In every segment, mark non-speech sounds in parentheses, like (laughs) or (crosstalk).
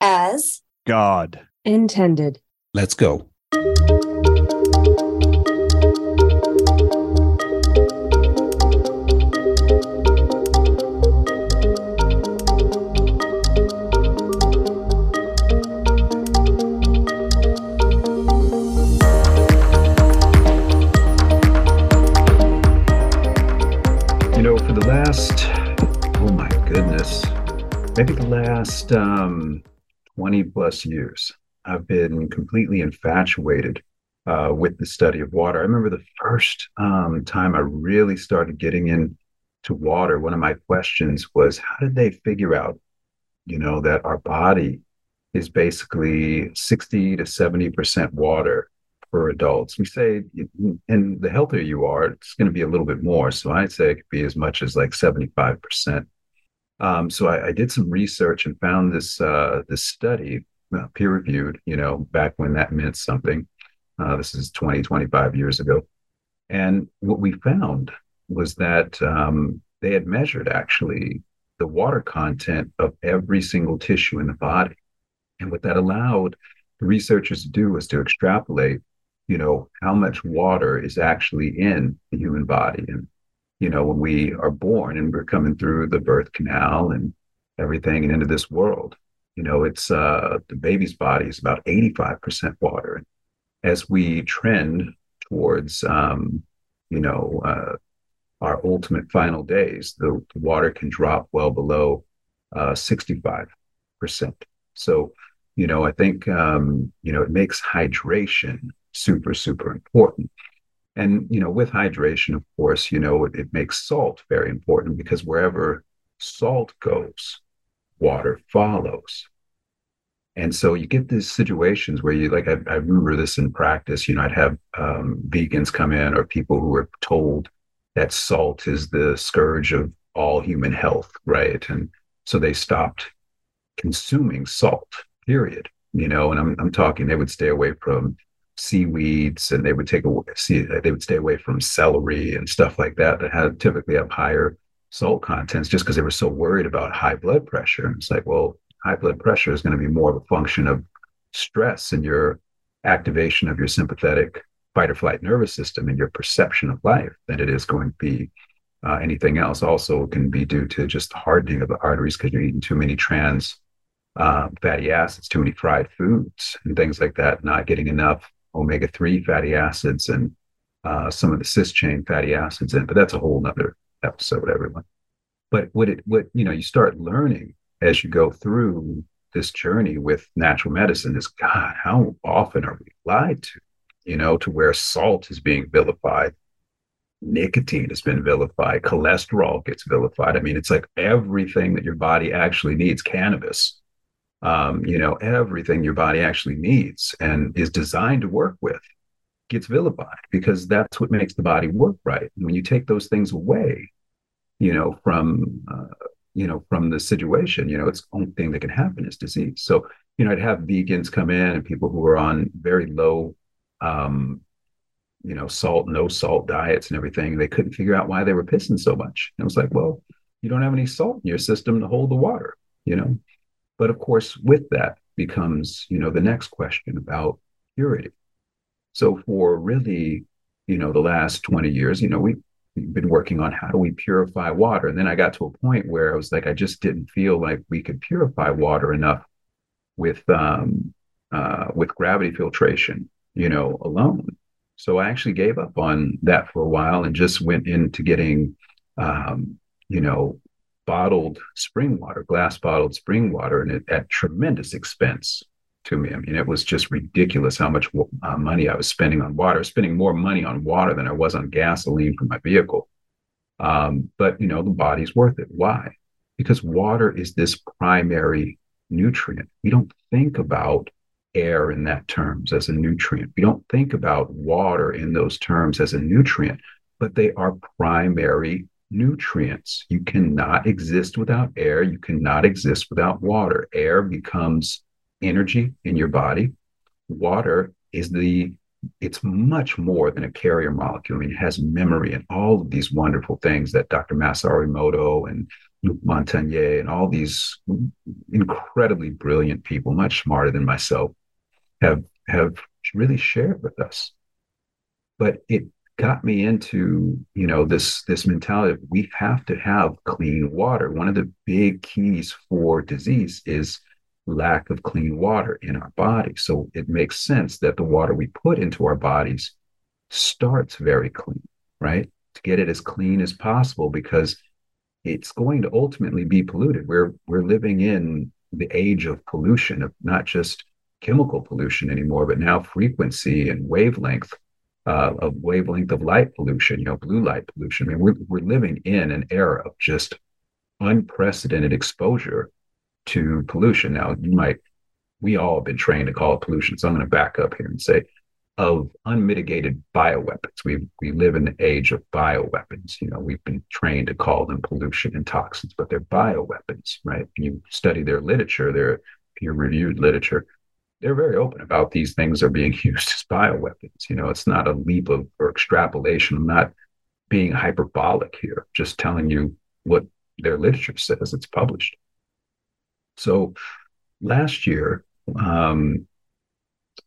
as God. intended. Let's go. You know, for the last, oh my goodness, maybe the last um, 20 plus years, I've been completely infatuated uh, with the study of water. I remember the first um, time I really started getting into water, one of my questions was how did they figure out, you know, that our body is basically 60 to 70% water for adults. We say, and the healthier you are, it's going to be a little bit more. So I'd say it could be as much as like 75%. Um, so I, I, did some research and found this uh, this study, uh, peer reviewed, you know, back when that meant something. Uh, this is 20, 25 years ago. And what we found was that um, they had measured actually the water content of every single tissue in the body. And what that allowed the researchers to do was to extrapolate you know how much water is actually in the human body and you know when we are born and we're coming through the birth canal and everything and into this world you know it's uh the baby's body is about 85% water as we trend towards um you know uh our ultimate final days the, the water can drop well below uh 65% so you know i think um you know it makes hydration super, super important. And, you know, with hydration, of course, you know, it, it makes salt very important because wherever salt goes, water follows. And so you get these situations where you like, I, I remember this in practice, you know, I'd have um, vegans come in or people who were told that salt is the scourge of all human health, right? And so they stopped consuming salt, period. You know, and I'm, I'm talking, they would stay away from seaweeds and they would take away see they would stay away from celery and stuff like that that had typically have higher salt contents just because they were so worried about high blood pressure. And it's like well high blood pressure is going to be more of a function of stress and your activation of your sympathetic fight or flight nervous system and your perception of life than it is going to be uh, anything else. Also can be due to just hardening of the arteries because you're eating too many trans uh, fatty acids, too many fried foods, and things like that, not getting enough omega 3 fatty acids and uh, some of the cis chain fatty acids in, but that's a whole nother episode, everyone. But what it, what, you know, you start learning as you go through this journey with natural medicine is God, how often are we lied to, you know, to where salt is being vilified, nicotine has been vilified, cholesterol gets vilified. I mean, it's like everything that your body actually needs, cannabis, um, you know, everything your body actually needs and is designed to work with gets vilified because that's what makes the body work right. And when you take those things away, you know, from uh, you know, from the situation, you know, it's the only thing that can happen is disease. So, you know, I'd have vegans come in and people who are on very low um, you know, salt, no salt diets and everything. They couldn't figure out why they were pissing so much. And it was like, well, you don't have any salt in your system to hold the water, you know. But of course, with that becomes, you know, the next question about purity. So for really, you know, the last 20 years, you know, we, we've been working on how do we purify water. And then I got to a point where I was like, I just didn't feel like we could purify water enough with um, uh, with gravity filtration, you know, alone. So I actually gave up on that for a while and just went into getting, um, you know, bottled spring water, glass bottled spring water, and it, at tremendous expense to me. I mean, it was just ridiculous how much uh, money I was spending on water, spending more money on water than I was on gasoline for my vehicle. Um, but, you know, the body's worth it. Why? Because water is this primary nutrient. We don't think about air in that terms as a nutrient. We don't think about water in those terms as a nutrient, but they are primary nutrients. You cannot exist without air. You cannot exist without water. Air becomes energy in your body. Water is the it's much more than a carrier molecule. I mean, it has memory and all of these wonderful things that Dr. Masaru Emoto and Luc Montagnier and all these incredibly brilliant people, much smarter than myself, have have really shared with us. But it got me into, you know, this this mentality of we have to have clean water. One of the big keys for disease is lack of clean water in our body. So it makes sense that the water we put into our bodies starts very clean, right? To get it as clean as possible because it's going to ultimately be polluted. We're we're living in the age of pollution, of not just chemical pollution anymore, but now frequency and wavelength uh, of wavelength of light pollution, you know, blue light pollution. I mean, we're we're living in an era of just unprecedented exposure to pollution. Now, you might, we all have been trained to call it pollution. So I'm going to back up here and say of unmitigated bioweapons. We we live in the age of bioweapons. You know, we've been trained to call them pollution and toxins, but they're bioweapons, right? When you study their literature, their peer-reviewed literature, they're very open about these things are being (laughs) used as bioweapons. You know, it's not a leap of or extrapolation. I'm not being hyperbolic here, just telling you what their literature says. It's published. So last year, um,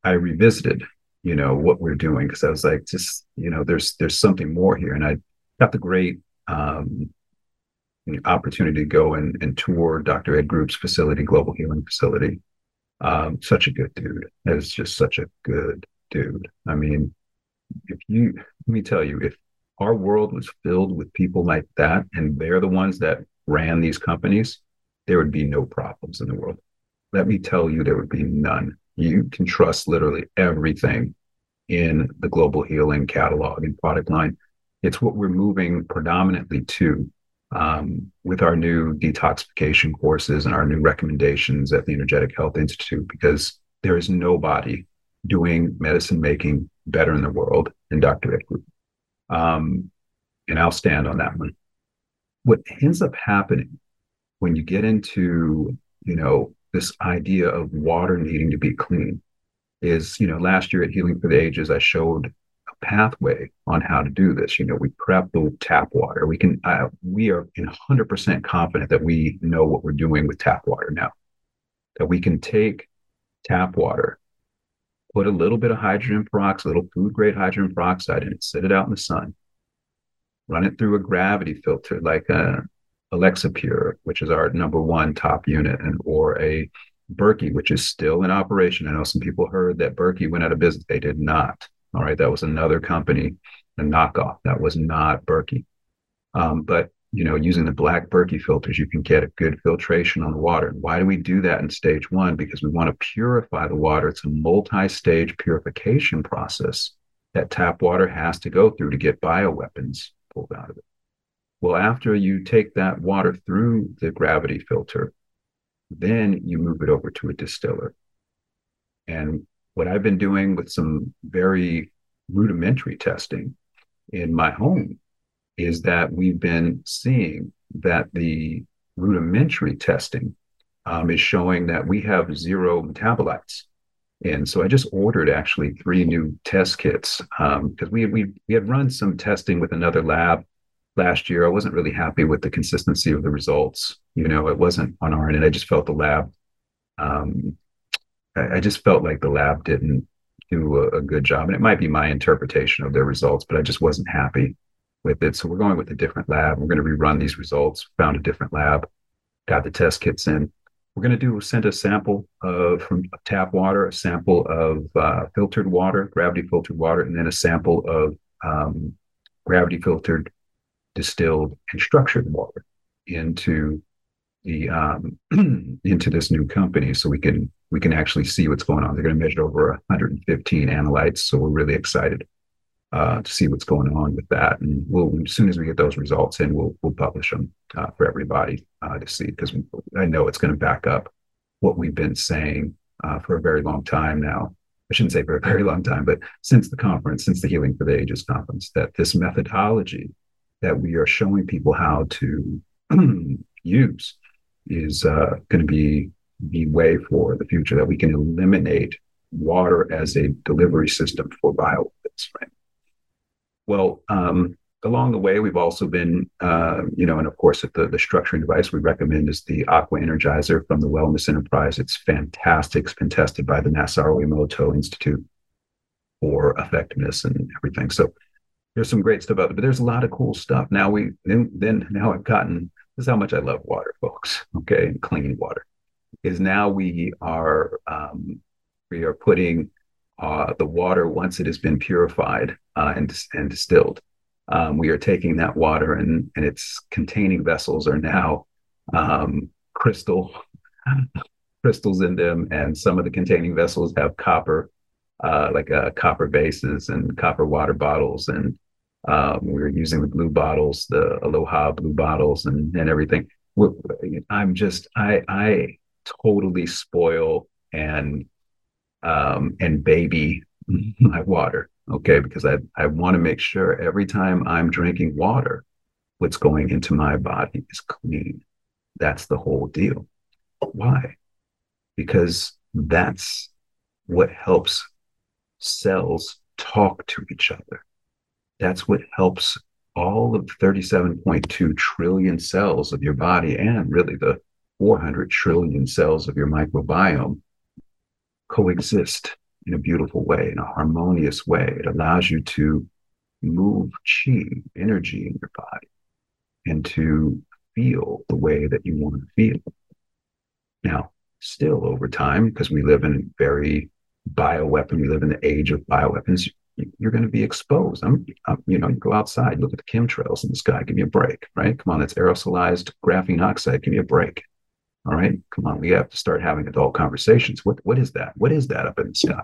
I revisited, you know, what we're doing because I was like, just, you know, there's there's something more here, and I got the great um, opportunity to go and, and tour Dr. Ed Group's facility, Global Healing Facility. Um, such a good dude. It's just such a good dude. I mean, if you let me tell you, if our world was filled with people like that, and they're the ones that ran these companies, there would be no problems in the world. Let me tell you, there would be none. You can trust literally everything in the global healing catalog and product line. It's what we're moving predominantly to um, with our new detoxification courses and our new recommendations at the Energetic Health Institute, because there is nobody doing medicine making better in the world than Dr. Ed Um, and I'll stand on that one. What ends up happening when you get into, you know, this idea of water needing to be clean is, you know, last year at Healing for the Ages, I showed pathway on how to do this. You know, we prep the tap water. We can, uh, we are in 100% confident that we know what we're doing with tap water now. That we can take tap water, put a little bit of hydrogen peroxide, a little food grade hydrogen peroxide in it, sit it out in the sun, run it through a gravity filter like a Alexa Pure, which is our number one top unit, and or a Berkey, which is still in operation. I know some people heard that Berkey went out of business. They did not. All right, that was another company, a knockoff. That was not Berkey. Um, but you know, using the black Berkey filters, you can get a good filtration on the water. And why do we do that in stage one? Because we want to purify the water. It's a multi-stage purification process that tap water has to go through to get bioweapons pulled out of it. Well, after you take that water through the gravity filter, then you move it over to a distiller. And what I've been doing with some very rudimentary testing in my home is that we've been seeing that the rudimentary testing um, is showing that we have zero metabolites. And so I just ordered actually three new test kits because um, we, we, we had run some testing with another lab last year, I wasn't really happy with the consistency of the results. You know, it wasn't on our end. I just felt the lab, um, I, I, just felt like the lab didn't do a, a, good job. And it might be my interpretation of their results, but I just wasn't happy with it. So we're going with a different lab. We're going to rerun these results, found a different lab, got the test kits in. We're going to do send a sample of from tap water, a sample of uh, filtered water, gravity filtered water, and then a sample of um, gravity filtered distilled and structured water into the um, (clears throat) into this new company so we can we can actually see what's going on. They're going to measure over 115 analytes, so we're really excited uh, to see what's going on with that. And we'll as soon as we get those results in, we'll we'll publish them uh, for everybody uh, to see because I know it's going to back up what we've been saying uh, for a very long time now. I shouldn't say for a very long time, but since the conference, since the Healing for the Ages conference, that this methodology that we are showing people how to (clears throat) use is uh, going to be the way for the future that we can eliminate water as a delivery system for bioweapons, right? Well, um, along the way, we've also been, uh, you know, and of course, the, the structuring device we recommend is the Aqua Energizer from the Wellness Enterprise. It's fantastic. It's been tested by the Masaru Emoto Institute for effectiveness and everything. So there's some great stuff out there, but there's a lot of cool stuff. Now we then then now I've gotten this is how much I love water, folks. Okay, and clean water is now we are um, we are putting uh, the water once it has been purified uh, and and distilled. Um, we are taking that water and and its containing vessels are now um, crystal (laughs) crystals in them, and some of the containing vessels have copper, uh, like uh, copper bases and copper water bottles, and um, we are using the blue bottles, the Aloha blue bottles, and and everything. I'm just I I totally spoil and um, and baby (laughs) my water. Okay, because I I want to make sure every time I'm drinking water, what's going into my body is clean. That's the whole deal. Why? Because that's what helps cells talk to each other. That's what helps all of the 37.2 trillion cells of your body and really the 400 trillion cells of your microbiome coexist in a beautiful way, in a harmonious way. It allows you to move chi, energy in your body, and to feel the way that you want to feel. Now, still over time, because we live in a very bioweapon, we live in the age of bioweapons, you're going to be exposed. I'm, I'm, you know, you go outside, look at the chemtrails in the sky, give me a break, right? Come on, it's aerosolized graphene oxide, give me a break. All right, come on, we have to start having adult conversations. What what is that? What is that up in the sky?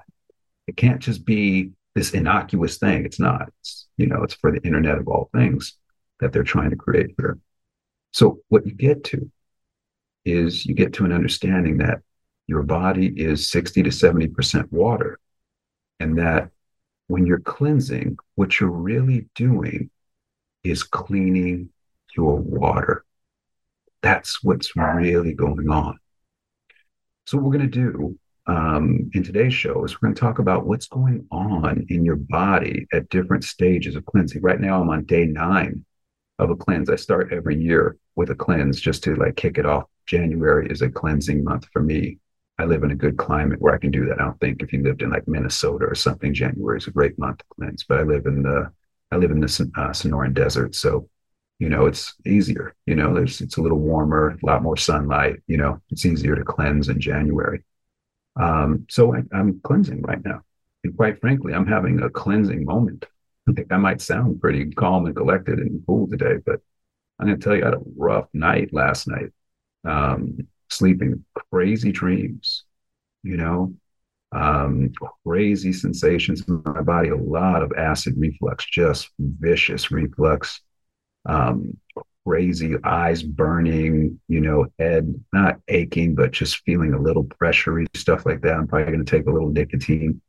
It can't just be this innocuous thing. It's not. It's you know, it's for the internet of all things that they're trying to create here. So what you get to is you get to an understanding that your body is 60 to 70% water. And that when you're cleansing, what you're really doing is cleaning your water. That's what's really going on. So, what we're going to do um, in today's show is we're going to talk about what's going on in your body at different stages of cleansing. Right now, I'm on day nine of a cleanse. I start every year with a cleanse just to like kick it off. January is a cleansing month for me. I live in a good climate where I can do that. I don't think if you lived in like Minnesota or something, January is a great month to cleanse. But I live in the I live in the uh, Sonoran Desert, so you know, it's easier. You know, there's it's a little warmer, a lot more sunlight. You know, it's easier to cleanse in January. Um, so I, I'm cleansing right now, and quite frankly, I'm having a cleansing moment. I think I might sound pretty calm and collected and cool today, but I'm going to tell you, I had a rough night last night, um, sleeping crazy dreams. You know, um, crazy sensations in my body, a lot of acid reflux, just vicious reflux um, crazy eyes burning, you know, head not aching, but just feeling a little pressury, stuff like that. I'm probably going to take a little nicotine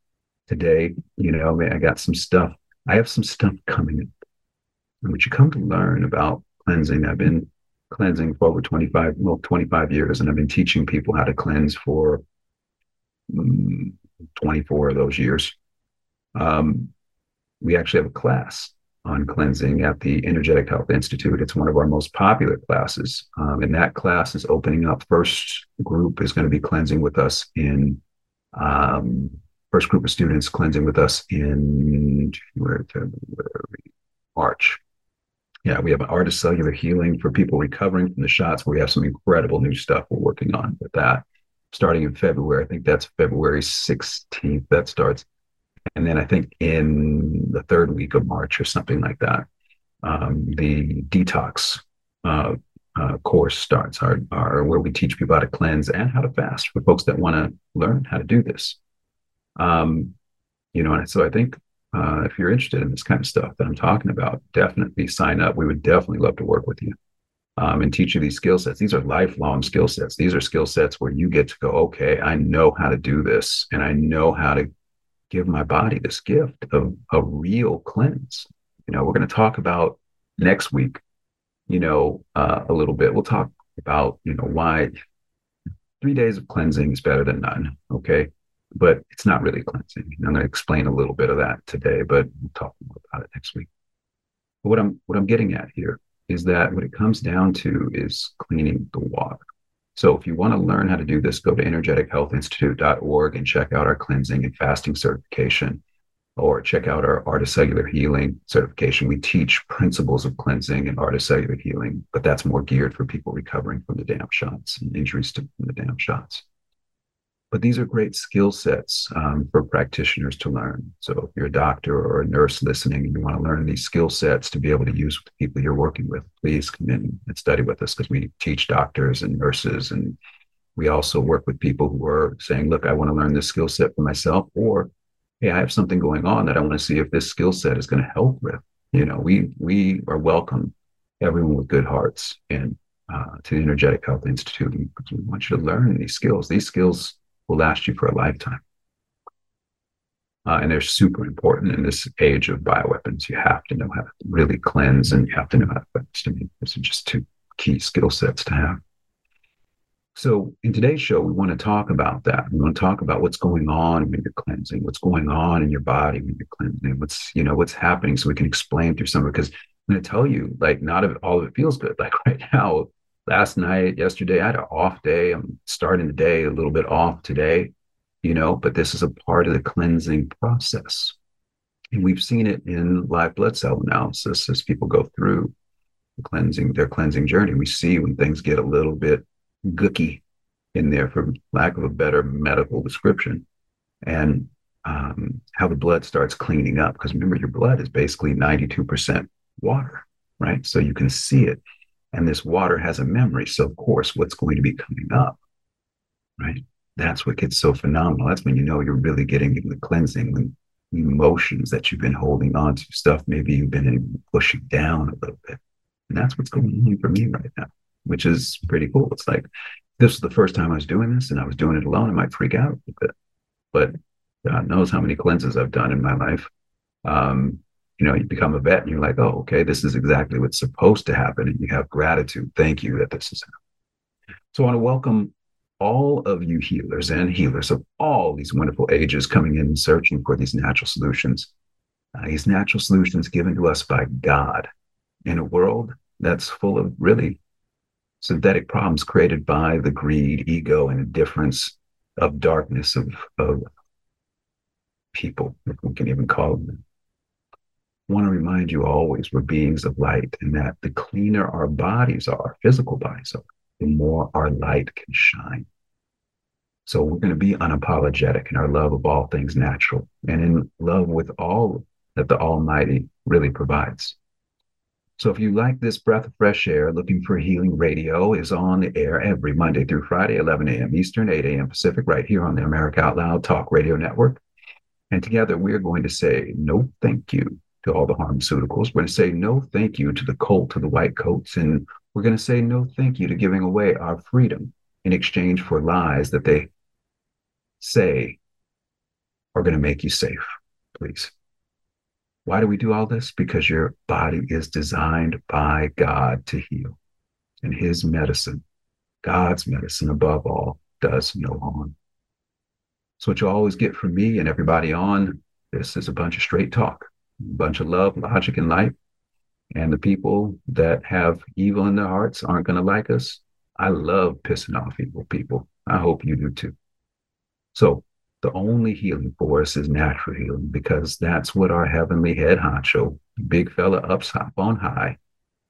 today. You know, I, mean, I got some stuff. I have some stuff coming up. And what you come to learn about cleansing, I've been cleansing for over 25, well, 25 years, and I've been teaching people how to cleanse for um, 24 of those years. Um, we actually have a class on cleansing at the Energetic Health Institute. It's one of our most popular classes. Um, and that class is opening up. First group is going to be cleansing with us in, um, first group of students cleansing with us in January, February, March. Yeah, we have an cellular healing for people recovering from the shots. We have some incredible new stuff we're working on with that. Starting in February, I think that's February 16th. That starts and then I think in the third week of March or something like that, um, the detox uh, uh, course starts, our, our, where we teach people how to cleanse and how to fast for folks that want to learn how to do this. Um, you know, and so I think uh, if you're interested in this kind of stuff that I'm talking about, definitely sign up. We would definitely love to work with you um, and teach you these skill sets. These are lifelong skill sets. These are skill sets where you get to go, okay, I know how to do this and I know how to give my body this gift of a real cleanse. You know, we're going to talk about next week, you know, uh, a little bit. We'll talk about, you know, why three days of cleansing is better than none. Okay. But it's not really cleansing. I'm going to explain a little bit of that today, but we'll talk more about it next week. But what I'm what I'm getting at here is that what it comes down to is cleaning the water. So if you want to learn how to do this, go to energetichealthinstitute.org and check out our cleansing and fasting certification or check out our Art of Cellular Healing certification. We teach principles of cleansing and Art of Cellular Healing, but that's more geared for people recovering from the damp shots and injuries to the damp shots. But these are great skill sets um, for practitioners to learn. So if you're a doctor or a nurse listening and you want to learn these skill sets to be able to use with the people you're working with, please come in and study with us because we teach doctors and nurses and we also work with people who are saying, look, I want to learn this skill set for myself, or hey, I have something going on that I want to see if this skill set is going to help with. You know, we we are welcome everyone with good hearts and uh, to the Energetic Health Institute. because We want you to learn these skills. These skills will last you for a lifetime. Uh, and they're super important in this age of bioweapons. You have to know how to really cleanse and you have to know how to cleanse. I mean, these are just two key skill sets to have. So in today's show, we want to talk about that. We want to talk about what's going on when you're cleansing, what's going on in your body when you're cleansing, what's, you know, what's happening so we can explain through some of it. Because I'm going to tell you, like, not all of it feels good. (laughs) Like right now, last night, yesterday, I had an off day. I'm starting the day a little bit off today, you know, but this is a part of the cleansing process. And we've seen it in live blood cell analysis as people go through the cleansing, their cleansing journey. We see when things get a little bit gooky in there, for lack of a better medical description, and um, how the blood starts cleaning up. Because remember, your blood is basically 92% water, right? So you can see it. And this water has a memory. So, of course, what's going to be coming up, right? That's what gets so phenomenal. That's when you know you're really getting the cleansing, when emotions that you've been holding on to, stuff maybe you've been pushing down a little bit. And that's what's going on for me right now, which is pretty cool. It's like this was the first time I was doing this and I was doing it alone. I might freak out a bit, but God knows how many cleanses I've done in my life. Um, you know, you become a vet and you're like, oh, okay, this is exactly what's supposed to happen. And you have gratitude. Thank you that this is happening. So I want to welcome all of you healers and healers of all these wonderful ages coming in and searching for these natural solutions. Uh, these natural solutions given to us by God in a world that's full of really synthetic problems created by the greed, ego, and indifference of darkness of, of people, if we can even call them want to remind you always we're beings of light and that the cleaner our bodies are, our physical bodies are, the more our light can shine. So we're going to be unapologetic in our love of all things natural and in love with all that the Almighty really provides. So if you like this breath of fresh air, Looking for Healing Radio is on the air every Monday through Friday, 11 a.m. Eastern, 8 a.m. Pacific, right here on the America Out Loud Talk Radio Network. And together we're going to say no thank you to all the pharmaceuticals. We're going to say no thank you to the cult, to the white coats, and we're going to say no thank you to giving away our freedom in exchange for lies that they say are going to make you safe. Please. Why do we do all this? Because your body is designed by God to heal. And his medicine, God's medicine above all, does no harm. So, what you always get from me and everybody on this is a bunch of straight talk bunch of love, logic, and light. And the people that have evil in their hearts aren't going to like us. I love pissing off evil people. I hope you do too. So, the only healing for us is natural healing because that's what our heavenly head honcho, big fella up top on high,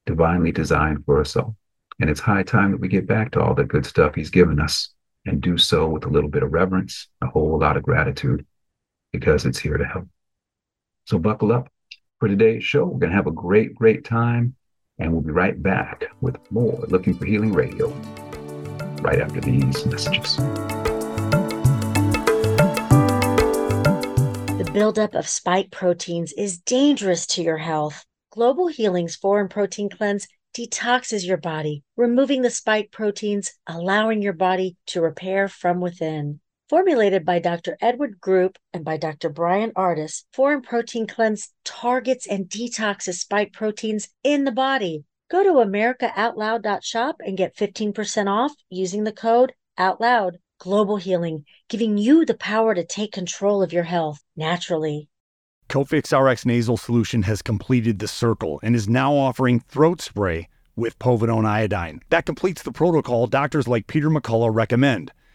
divinely designed for us all. And it's high time that we get back to all the good stuff he's given us and do so with a little bit of reverence, a whole lot of gratitude, because it's here to help. So buckle up for today's show. We're going to have a great, great time. And we'll be right back with more Looking for Healing Radio right after these messages. The buildup of spike proteins is dangerous to your health. Global Healing's Foreign Protein Cleanse detoxes your body, removing the spike proteins, allowing your body to repair from within. Formulated by Dr. Edward Group and by Dr. Bryan Ardis, Foreign Protein Cleanse targets and detoxes spike proteins in the body. Go to americaoutloud.shop and get 15% off using the code OUTLOUD. Global Healing, giving you the power to take control of your health naturally. Cofix RX nasal solution has completed the circle and is now offering throat spray with povidone iodine. That completes the protocol doctors like Peter McCullough recommend.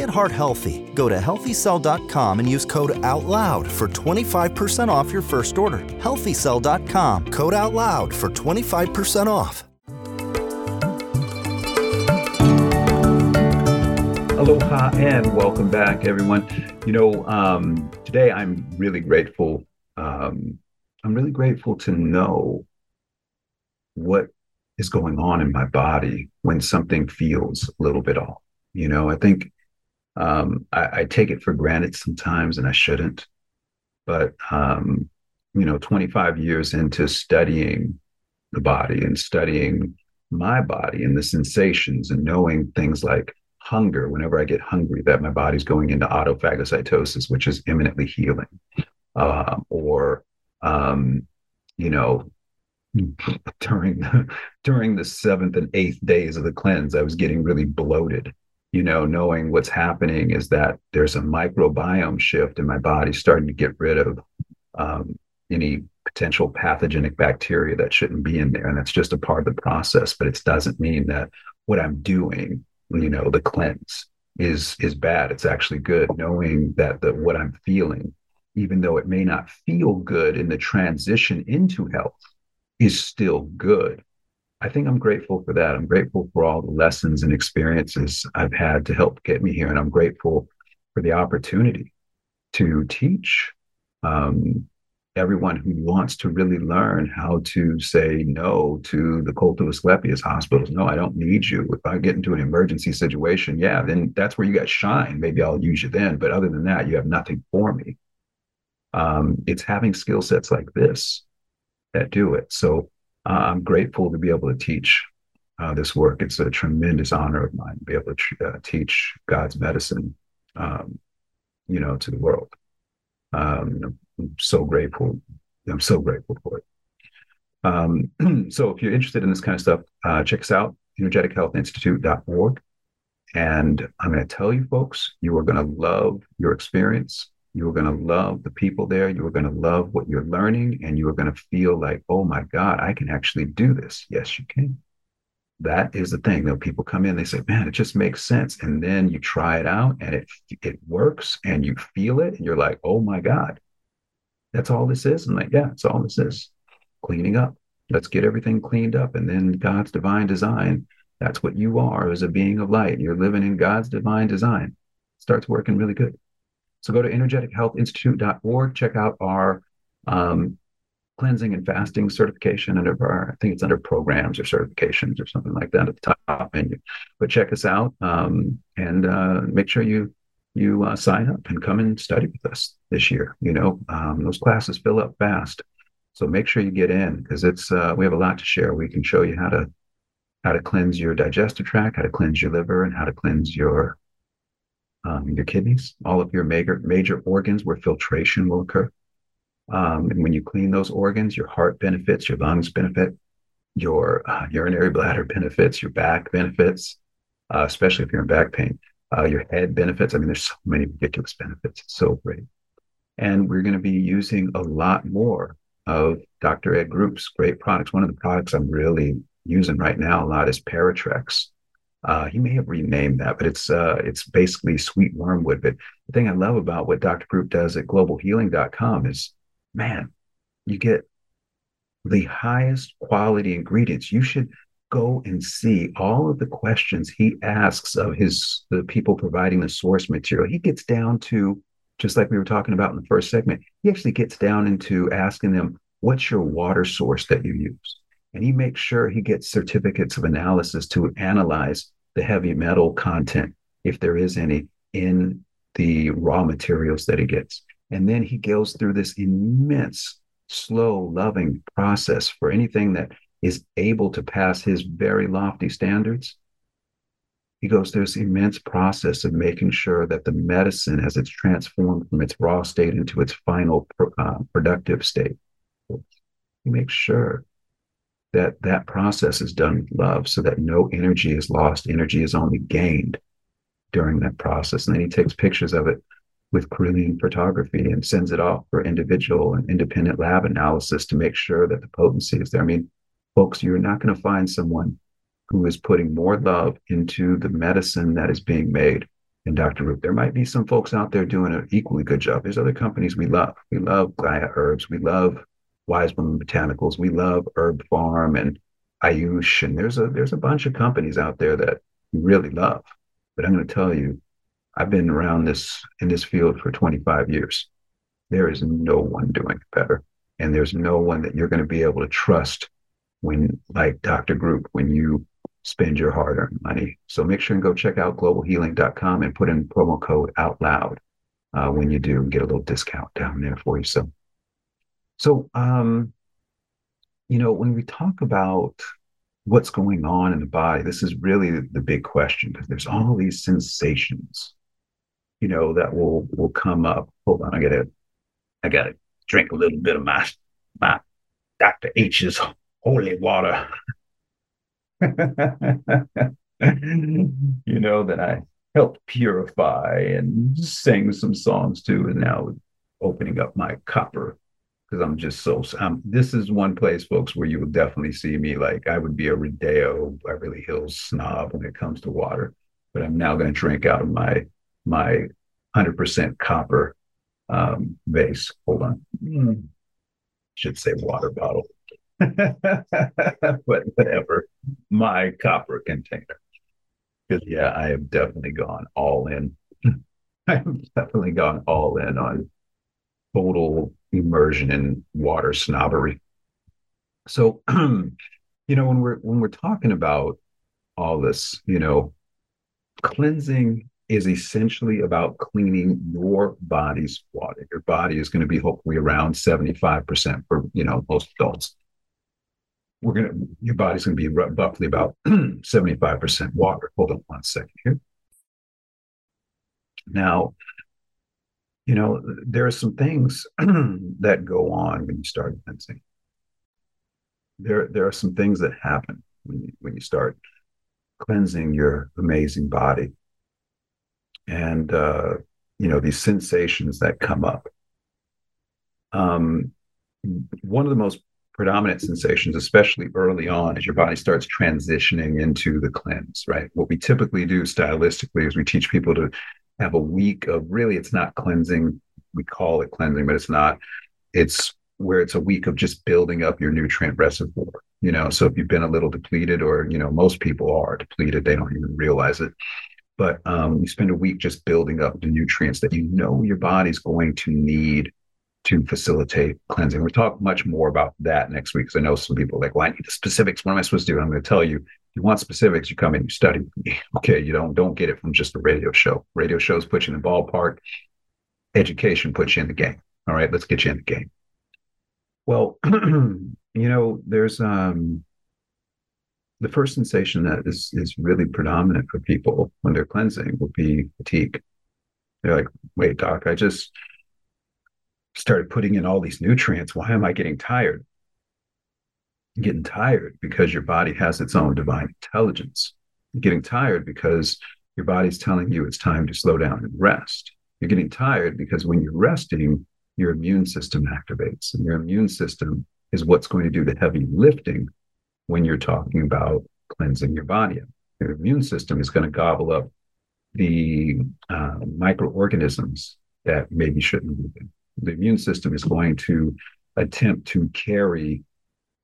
Get heart healthy. Go to healthycell.com and use code OUTLOUD for 25% off your first order. Healthycell.com, code OUTLOUD for 25% off. Aloha and welcome back, everyone. You know, um, today I'm really grateful. Um, I'm really grateful to know what is going on in my body when something feels a little bit off. You know, I think um, I, I, take it for granted sometimes, and I shouldn't. But um, you know, 25 years into studying the body and studying my body and the sensations and knowing things like hunger whenever i get hungry that my body's going into autophagocytosis which is imminently healing uh, or um, you know (laughs) during during the seventh and eighth days of the cleanse i was getting really bloated you know, knowing what's happening is that there's a microbiome shift in my body starting to get rid of um, any potential pathogenic bacteria that shouldn't be in there. And that's just a part of the process, but it doesn't mean that what I'm doing, you know, the cleanse is is bad. It's actually good knowing that the what I'm feeling, even though it may not feel good in the transition into health, is still good I think I'm grateful for that. I'm grateful for all the lessons and experiences I've had to help get me here. And I'm grateful for the opportunity to teach um, everyone who wants to really learn how to say no to the cult of Asclepius hospitals. No, I don't need you. If I get into an emergency situation, yeah, then that's where you got shine. Maybe I'll use you then. But other than that, you have nothing for me. Um, it's having skill sets like this that do it. So I'm grateful to be able to teach uh, this work. It's a tremendous honor of mine to be able to uh, teach God's medicine, um, you know, to the world. Um, I'm so grateful. I'm so grateful for it. Um, (clears throat) so if you're interested in this kind of stuff, uh, check us out, energetichealthinstitute.org. And I'm going to tell you folks, you are going to love your experience. You are going to love the people there. You are going to love what you're learning, and you are going to feel like, oh my God, I can actually do this. Yes, you can. That is the thing. Though people come in, they say, man, it just makes sense. And then you try it out and it it works and you feel it, and you're like, oh my God, that's all this is. I'm like, yeah, it's all this is. Cleaning up. Let's get everything cleaned up. And then God's divine design, that's what you are as a being of light. You're living in God's divine design. Starts working really good. So go to energetichealthinstitute.org, check out our um, cleansing and fasting certification under our, I think it's under programs or certifications or something like that at the top menu. But check us out um, and uh, make sure you you uh, sign up and come and study with us this year. You know, um, those classes fill up fast, so make sure you get in because it's uh, we have a lot to share. We can show you how to how to cleanse your digestive tract, how to cleanse your liver, and how to cleanse your um, your kidneys, all of your major major organs where filtration will occur. Um, and when you clean those organs, your heart benefits, your lungs benefit, your uh, urinary bladder benefits, your back benefits, uh, especially if you're in back pain. Uh, your head benefits. I mean, there's so many ridiculous benefits. It's so great. And we're going to be using a lot more of Dr. Ed Group's great products. One of the products I'm really using right now a lot is Paratrex. Uh, he may have renamed that, but it's uh, it's basically sweet wormwood. But the thing I love about what Dr. Group does at globalhealing.com is, man, you get the highest quality ingredients. You should go and see all of the questions he asks of his the people providing the source material. He gets down to just like we were talking about in the first segment. He actually gets down into asking them, "What's your water source that you use?" And he makes sure he gets certificates of analysis to analyze the heavy metal content, if there is any, in the raw materials that he gets. And then he goes through this immense, slow, loving process for anything that is able to pass his very lofty standards. He goes through this immense process of making sure that the medicine, as it's transformed from its raw state into its final uh, productive state, he makes sure that that process is done with love so that no energy is lost. Energy is only gained during that process. And then he takes pictures of it with Kirlian photography and sends it off for individual and independent lab analysis to make sure that the potency is there. I mean, folks, you're not going to find someone who is putting more love into the medicine that is being made than Dr. Group. There might be some folks out there doing an equally good job. There's other companies we love. We love Gaia Herbs. We love Wise Woman Botanicals. We love Herb Pharm and Ayush. And there's a there's a bunch of companies out there that we really love. But I'm going to tell you, I've been around this in this field for 25 years. There is no one doing it better. And there's no one that you're going to be able to trust when, like Dr. Group, when you spend your hard earned money. So make sure and go check out globalhealing.com and put in promo code out loud uh, when you do and get a little discount down there for you. So, so, um, you know, when we talk about what's going on in the body, this is really the big question because there's all these sensations you know, that will will come up. Hold on, I gotta I gotta drink a little bit of my my Dr. H's holy water. (laughs) you know, that I helped purify and sing some songs too, and now opening up my copper because I'm just so. Um, this is one place, folks, where you will definitely see me. Like I would be a Rodeo Beverly Hills snob when it comes to water, but I'm now going to drink out of my my 100% copper um, base. Hold on. Mm. Should say water bottle. (laughs) but whatever. My copper container. Because, yeah, I have definitely gone all in. (laughs) I have definitely gone all in on total immersion in water snobbery. So, (clears throat) you know, when we're when we're talking about all this, you know, cleansing is essentially about cleaning your body's water. Your body is going to be hopefully around 75% for, you know, most adults. We're going to, your body's going to be roughly about (clears throat) 75% water. Hold on one second here. Now, you know, there are some things (clears throat) that go on when you start cleansing. There, there are some things that happen when you, when you start cleansing your amazing body and uh, you know these sensations that come up. Um, one of the most predominant sensations, especially early on, as your body starts transitioning into the cleanse. Right. What we typically do stylistically is we teach people to have a week of really, it's not cleansing. We call it cleansing, but it's not. It's where it's a week of just building up your nutrient reservoir. You know, so if you've been a little depleted, or you know, most people are depleted, they don't even realize it but um, you spend a week just building up the nutrients that you know your body's going to need to facilitate cleansing. We'll talk much more about that next week because I know some people like, well, I need the specifics. What am I supposed to do? I'm going to tell you, if you want specifics, you come in, you study. (laughs) Okay, you don't don't get it from just a radio show. Radio shows put you in the ballpark. Education puts you in the game. All right, let's get you in the game. Well, (clears throat) you know, there's um the first sensation that is is really predominant for people when they're cleansing would be fatigue. They're like, wait, doc, I just started putting in all these nutrients. Why am I getting tired? Getting tired because your body has its own divine intelligence. Getting tired because your body's telling you it's time to slow down and rest. You're getting tired because when you're resting, your immune system activates, and your immune system is what's going to do the heavy lifting when you're talking about cleansing your body. Your immune system is going to gobble up the uh, microorganisms that maybe shouldn't be there. The immune system is going to attempt to carry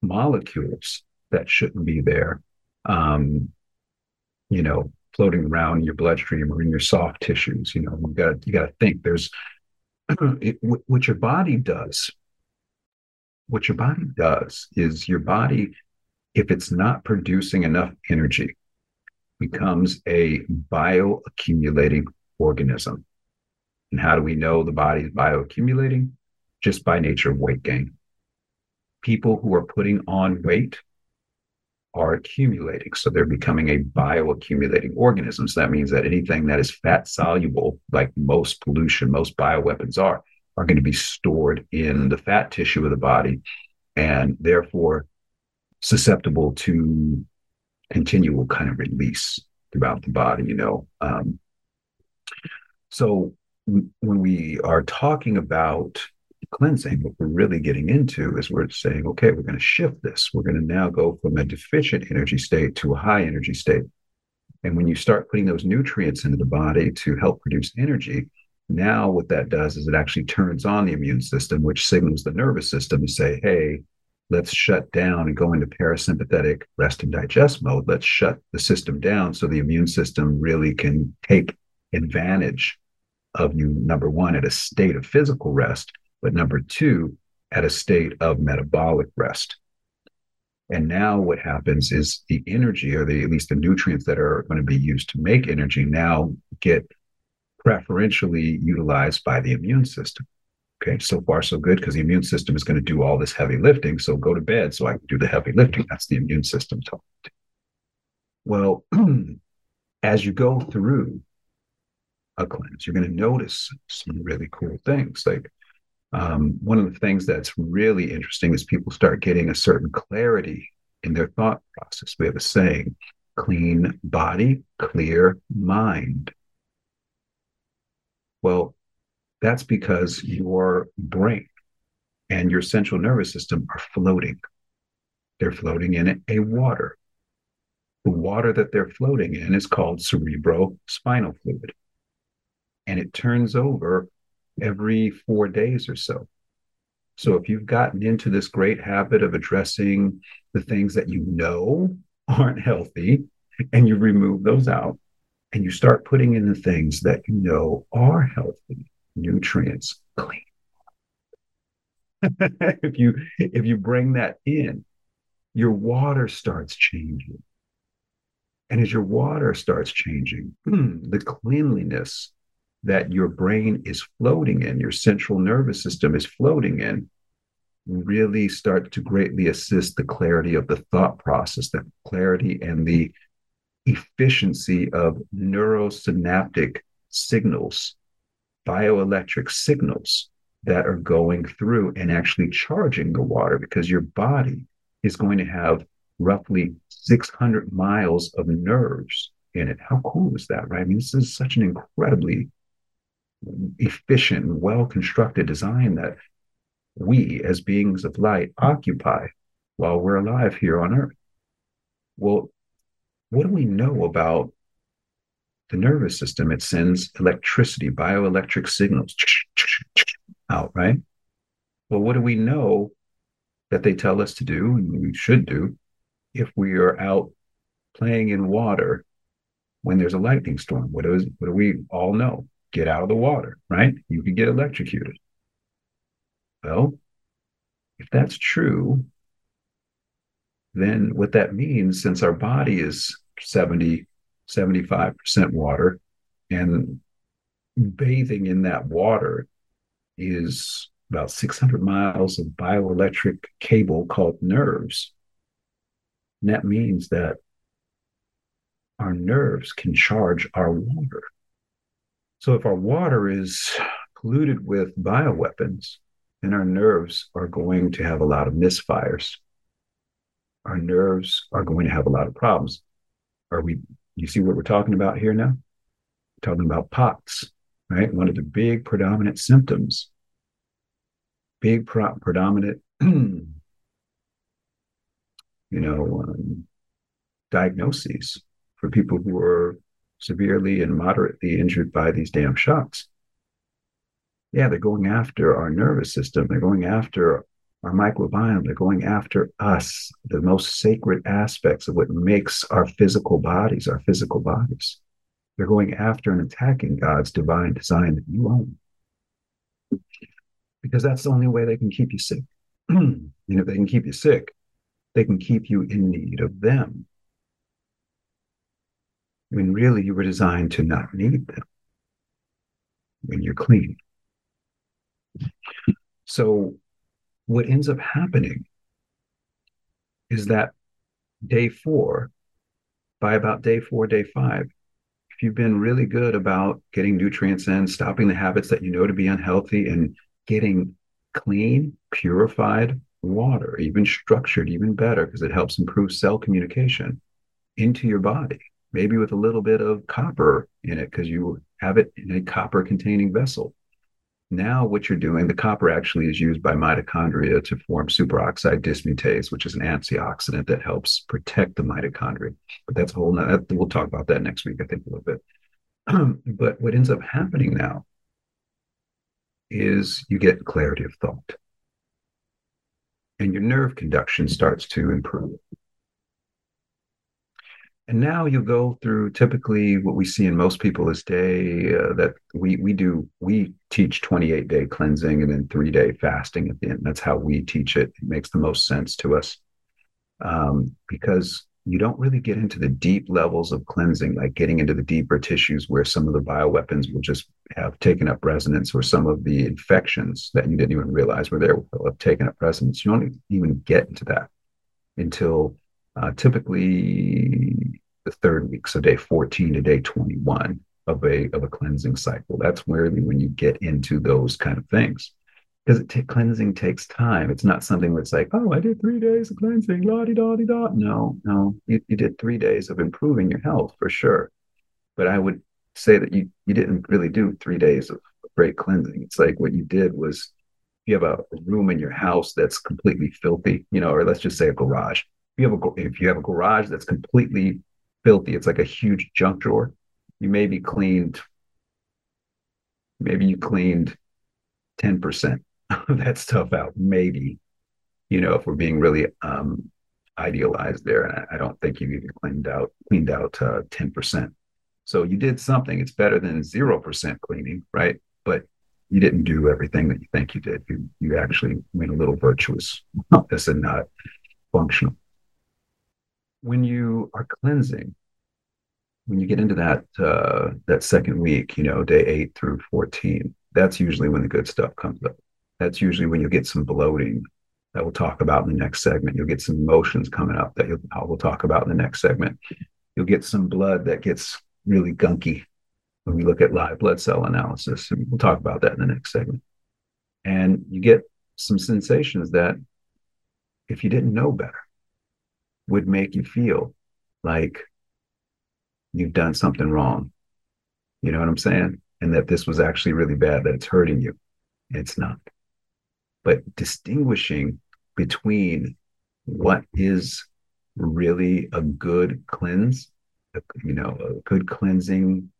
molecules that shouldn't be there um, you know, floating around in your bloodstream or in your soft tissues. You know, you got you got to think. There's (clears throat) it, what your body does. What your body does is your body, if it's not producing enough energy, becomes a bioaccumulating organism. And how do we know the body is bioaccumulating? Just by nature of weight gain. People who are putting on weight are accumulating. So they're becoming a bioaccumulating organism. So that means that anything that is fat soluble, like most pollution, most bioweapons are, are going to be stored in the fat tissue of the body and therefore susceptible to continual kind of release throughout the body, you know. Um, so when we are talking about cleansing, what we're really getting into is we're saying, okay, we're going to shift this. We're going to now go from a deficient energy state to a high energy state. And when you start putting those nutrients into the body to help produce energy, now what that does is it actually turns on the immune system, which signals the nervous system to say, hey, let's shut down and go into parasympathetic rest and digest mode. Let's shut the system down so the immune system really can take advantage of you, number one, at a state of physical rest, but number two, at a state of metabolic rest. And now what happens is the energy, or the at least the nutrients that are going to be used to make energy, now get preferentially utilized by the immune system. Okay, so far so good because the immune system is going to do all this heavy lifting. So go to bed so I can do the heavy lifting. That's the immune system talking. Well, (clears throat) as you go through a cleanse, you're going to notice some really cool things. Like um, one of the things that's really interesting is people start getting a certain clarity in their thought process. We have a saying clean body, clear mind. Well, that's because your brain and your central nervous system are floating. They're floating in a water. The water that they're floating in is called cerebrospinal fluid. And it turns over every four days or so. So if you've gotten into this great habit of addressing the things that you know (laughs) aren't healthy and you remove those out and you start putting in the things that you know are healthy, nutrients, clean. (laughs) if you if you bring that in, your water starts changing. And as your water starts changing, (clears throat) the cleanliness that your brain is floating in, your central nervous system is floating in, really start to greatly assist the clarity of the thought process, the clarity and the efficiency of neurosynaptic signals bioelectric signals that are going through and actually charging the water because your body is going to have roughly 600 miles of nerves in it. How cool is that, right? I mean, this is such an incredibly efficient, well constructed design that we, as beings of light, occupy while we're alive here on Earth. Well, what do we know about the nervous system, it sends electricity, bioelectric signals out, right? Well, what do we know that they tell us to do and we should do if we are out playing in water when there's a lightning storm? What, is, what do we all know? Get out of the water, right? You could get electrocuted. Well, if that's true, then what that means, since our body is 70 75% water. And bathing in that water is about 600 miles of bioelectric cable called nerves. And that means that our nerves can charge our water. So if our water is polluted with bioweapons, then our nerves are going to have a lot of misfires. Our nerves are going to have a lot of problems. Are we you see what we're talking about here now? We're talking about POTS, right? One of the big predominant symptoms, big pro- predominant, (clears throat) you know, um, diagnoses for people who are severely and moderately injured by these damn shocks. Yeah, they're going after our nervous system. They're going after our microbiome. They're going after us, the most sacred aspects of what makes our physical bodies, our physical bodies. They're going after and attacking God's divine design that you own. Because that's the only way they can keep you sick. (clears throat) and if they can keep you sick, they can keep you in need of them. When really you were designed to not need them when you're clean. So, what ends up happening is that day four, by about day four, day five, if you've been really good about getting nutrients in, stopping the habits that you know to be unhealthy, and getting clean, purified water, even structured, even better, because it helps improve cell communication into your body, maybe with a little bit of copper in it, because you have it in a copper containing vessel. Now, what you're doing, the copper actually is used by mitochondria to form superoxide dismutase, which is an antioxidant that helps protect the mitochondria. But that's a whole nother, we'll talk about that next week, I think, a little bit. (clears throat) but what ends up happening now is you get clarity of thought and your nerve conduction starts to improve. And now you go through typically what we see in most people is day uh, that we we do we teach 28 day cleansing and then three day fasting at the end. That's how we teach it. It makes the most sense to us um, because you don't really get into the deep levels of cleansing, like getting into the deeper tissues where some of the bioweapons will just have taken up resonance, or some of the infections that you didn't even realize were there will have taken up resonance. You don't even get into that until uh, typically the third week, so day 14 to day 21 of a of a cleansing cycle. That's where when you get into those kind of things, because t- cleansing takes time. It's not something that's like, oh, I did three days of cleansing, la di da di da. No, no, you, you did three days of improving your health for sure. But I would say that you you didn't really do three days of great cleansing. It's like what you did was you have a room in your house that's completely filthy, you know, or let's just say a garage you have a if you have a garage that's completely filthy, it's like a huge junk drawer. You maybe cleaned, maybe you cleaned ten percent (laughs) of that stuff out. Maybe, you know, if we're being really um, idealized there, and I, I, don't think you even cleaned out cleaned out uh, ten percent. So you did something. It's better than zero percent cleaning, right? But you didn't do everything that you think you did. You you actually went a little virtuous this and not functional when you are cleansing, when you get into that uh, that second week, you know, day eight through fourteen, that's usually when the good stuff comes up. That's usually when you get some bloating that we'll talk about in the next segment. You'll get some emotions coming up that we'll talk about in the next segment. You'll get some blood that gets really gunky when we look at live blood cell analysis, and we'll talk about that in the next segment. And you get some sensations that, if you didn't know better, would make you feel like you've done something wrong. You know what I'm saying? And that this was actually really bad, that it's hurting you. It's not. But distinguishing between what is really a good cleanse, you know, a good cleansing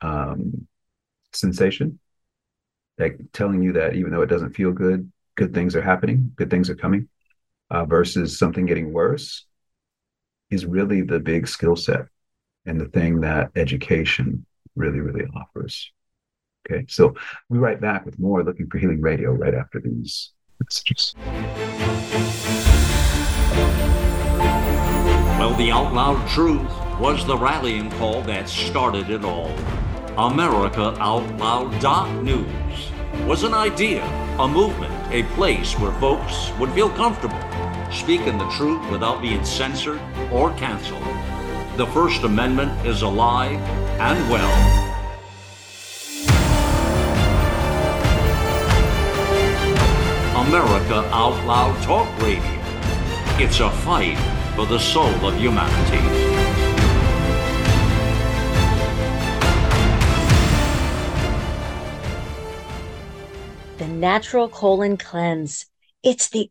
um, sensation, like telling you that even though it doesn't feel good, good things are happening, good things are coming, uh, versus something getting worse is really the big skill set and the thing that education really, really offers. Okay, so we write back with more Looking for Healing Radio right after these messages. Well, the out loud truth was the rallying call that started it all. America Out Loud dot News was an idea, a movement, a place where folks would feel comfortable speaking the truth without being censored or canceled. The First Amendment is alive and well. America Out Loud Talk Radio. It's a fight for the soul of humanity. The Natural Colon Cleanse. It's the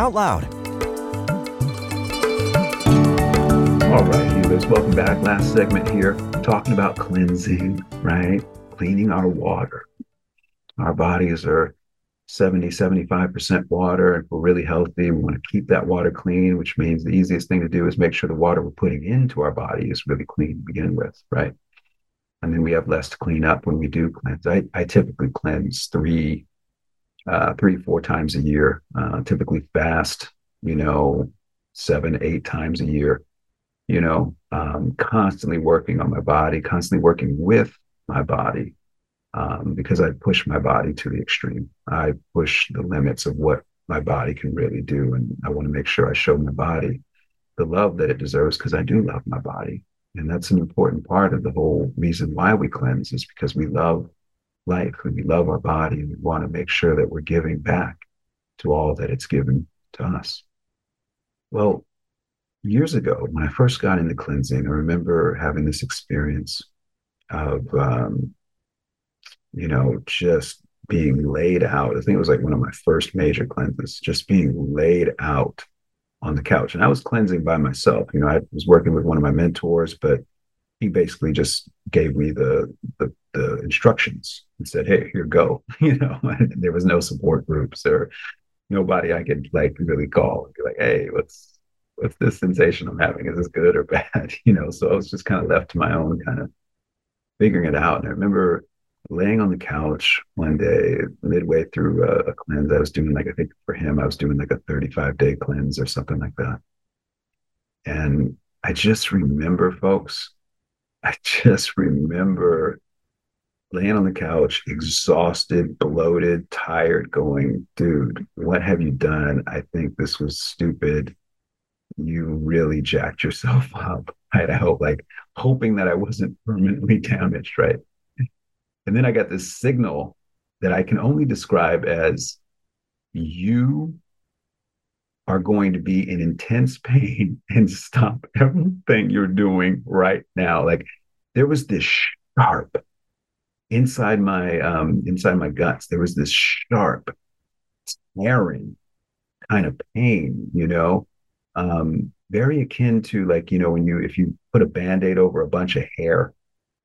out loud. All right, healers, welcome back. Last segment here, talking about cleansing, right? Cleaning our water. Our bodies are 70, 75% water. If we're really healthy, we want to keep that water clean, which means the easiest thing to do is make sure the water we're putting into our body is really clean to begin with, right? And then we have less to clean up when we do cleanse. I, I typically cleanse three uh, three, four times a year, uh, typically fast, you know, seven, eight times a year, you know, um, constantly working on my body, constantly working with my body um, because I push my body to the extreme. I push the limits of what my body can really do. And I want to make sure I show my body the love that it deserves because I do love my body. And that's an important part of the whole reason why we cleanse is because we love life and we love our body and we want to make sure that we're giving back to all that it's given to us. Well, years ago, when I first got into cleansing, I remember having this experience of, um, you know, just being laid out. I think it was like one of my first major cleanses, just being laid out on the couch. And I was cleansing by myself. You know, I was working with one of my mentors, but he basically just gave me the, the the, instructions and said, "Hey, here go." (laughs) You know, there was no support groups or nobody I could like really call and be like, "Hey, what's what's this sensation I'm having? Is this good or (laughs) bad?" You know, so I was just kind of left to my own kind of figuring it out. And I remember laying on the couch one day, midway through a, a cleanse. I was doing like I think for him, I was doing like a 35 day cleanse or something like that. And I just remember, folks, (laughs) I just remember laying on the couch, exhausted, bloated, tired, going, dude, what have you done? I think this was stupid. You really jacked yourself (laughs) up. I hope, like, hoping that I wasn't (laughs) permanently damaged, right? And then I got this signal that I can only describe as you are going to be in intense pain (laughs) and stop everything you're doing right now. Like there was this sharp inside my um inside my guts, there was this sharp, tearing kind of pain, you know. Um, very akin to like, you know, when you if you put a band-aid over a bunch of hair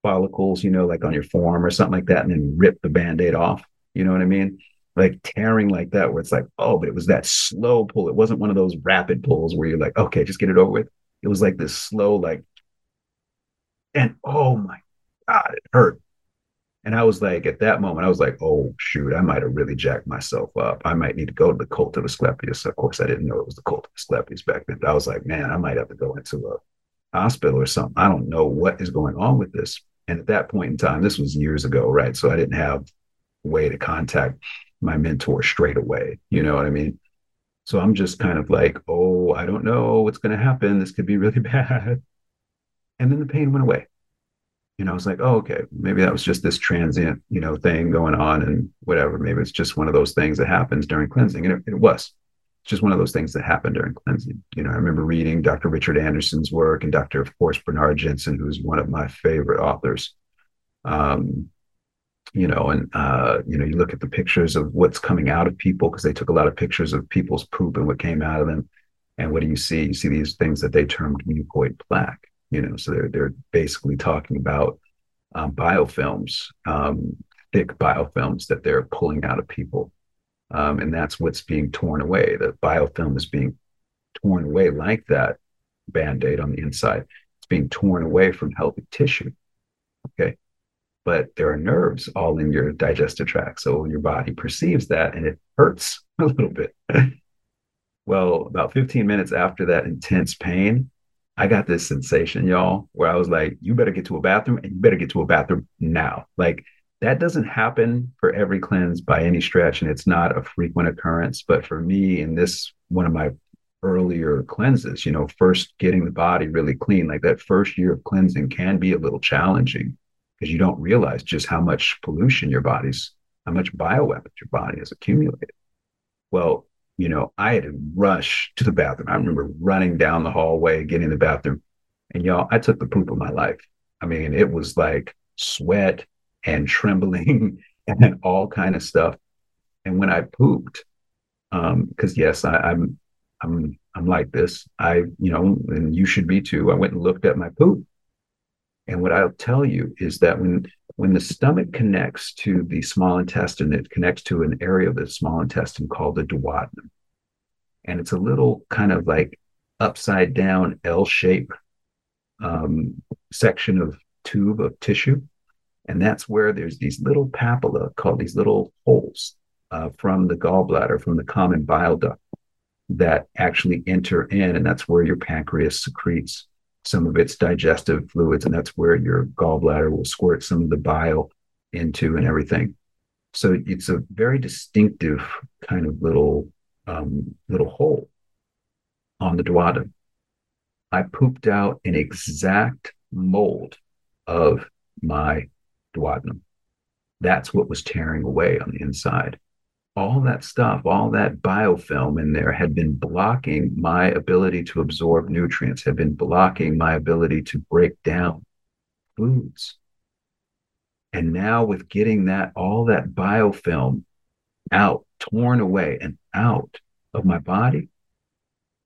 follicles, you know, like on your forearm or something like that, and then rip the band-aid off. You know what I mean? Like tearing like that, where it's like, oh, but it was that slow pull. It wasn't one of those rapid pulls where you're like, okay, just get it over with. It was like this slow, like, and oh my God, it hurt. And I was like, at that moment, I was like, oh, shoot, I might have really jacked myself up. I might need to go to the cult of Asclepius. Of course, I didn't know it was the cult of Asclepius back then. But I was like, man, I might have to go into a hospital or something. I don't know what is going on with this. And at that point in time, this was years ago, right? So I didn't have way to contact my mentor straight away. You know what I mean? So I'm just kind of like, oh, I don't know what's going to happen. This could be really (laughs) bad. And then the pain went away. You know, I was like, oh, okay, maybe that was just this transient, you know, thing going on and whatever. Maybe it's just one of those things that happens during cleansing. And it, it was just one of those things that happened during cleansing. You know, I remember reading Dr. Richard Anderson's work and Dr. Of course Bernard Jensen, who's one of my favorite authors. Um, you know, and uh, you know, you look at the pictures of what's coming out of people because they took a lot of pictures of people's poop and what came out of them. And what do you see? You see these things that they termed mucoid plaque. You know, so they're they're basically talking about um, biofilms, um, thick biofilms that they're pulling out of people, um, and that's what's being torn away. The biofilm is being torn away like that band-aid on the inside. It's being torn away from healthy tissue. Okay but there are nerves all in your digestive tract. So your body perceives that and it hurts (laughs) a little bit. well, about 15 minutes after that intense pain, I got this sensation, y'all, where I was like, you better get to a bathroom and you better get to a bathroom now. Like that doesn't happen for every cleanse by any stretch, and it's not a frequent occurrence. But for me, in this one of my earlier cleanses, you know, first getting the body really clean, like that first year of cleansing can be a little challenging because you don't realize just how much pollution your body's, how much bioweapons your body has accumulated. Well, you know, I had to rush to the bathroom. I remember running down the hallway, getting the bathroom. And y'all, I took the poop of my life. I mean, it was like sweat and (laughs) trembling and all kind of stuff. And when I pooped, um, because yes, I, I'm I'm I'm like this. I, you know, and you should be too. I went and looked at my poop. And what I'll tell you is that when when the stomach connects to the small intestine, it connects to an area of the small intestine called the duodenum. And it's a little kind of like upside down L shape um, section of tube of tissue. And that's where there's these little papilla called these little holes uh, from the gallbladder, from the common bile duct that actually enter in. And that's where your pancreas secretes some of its digestive fluids, and that's where your gallbladder will squirt some of the bile into and everything. So it's a very distinctive kind of little um, little hole on the duodenum. I pooped out an exact mold of my duodenum. That's what was tearing away on the inside all that stuff, all that biofilm in there had been blocking my ability to absorb nutrients, had been blocking my ability to break down foods. And now, with getting that, all that biofilm out, torn away and out of my body,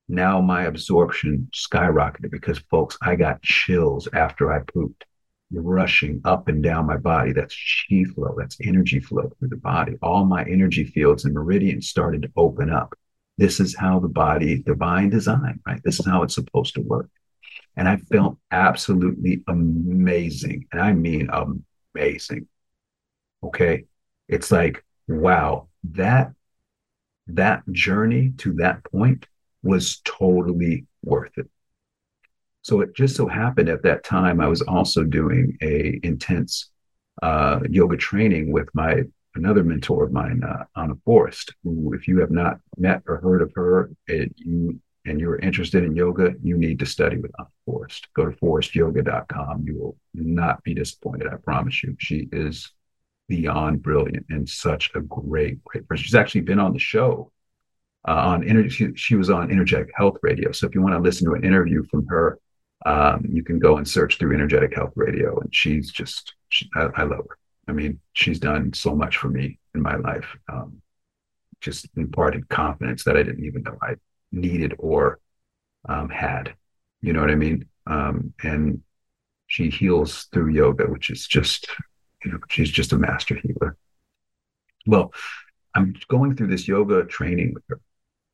now my absorption skyrocketed because, folks, I got chills after I pooped rushing up and down my body. That's chi flow, that's energy flow through the body. All my energy fields and meridians started to open up. This is how the body, divine design, right? This is how it's supposed to work. And I felt absolutely amazing. And I mean amazing. Okay. It's like, wow, that that journey to that point was totally worth it. So it just so happened at that time I was also doing a intense uh, yoga training with my another mentor of mine, uh, Anna Forrest. Who, if you have not met or heard of her, it, you and you're interested in yoga, you need to study with Anna Forrest. Go to forrestyoga.com. You will not be disappointed. I promise you. She is beyond brilliant and such a great, great person. She's actually been on the show uh, on energy. She, she was on Energetic Health Radio. So if you want to listen to an interview from her, um, you can go and search through Energetic Health Radio, and she's just, she, I, I, love her. I mean, she's done so much for me in my life, um, just imparted confidence that I didn't even know I needed or um, had. You know what I mean? Um, and she heals through yoga, which is just, you know, she's just a master healer. Well, I'm going through this yoga training with her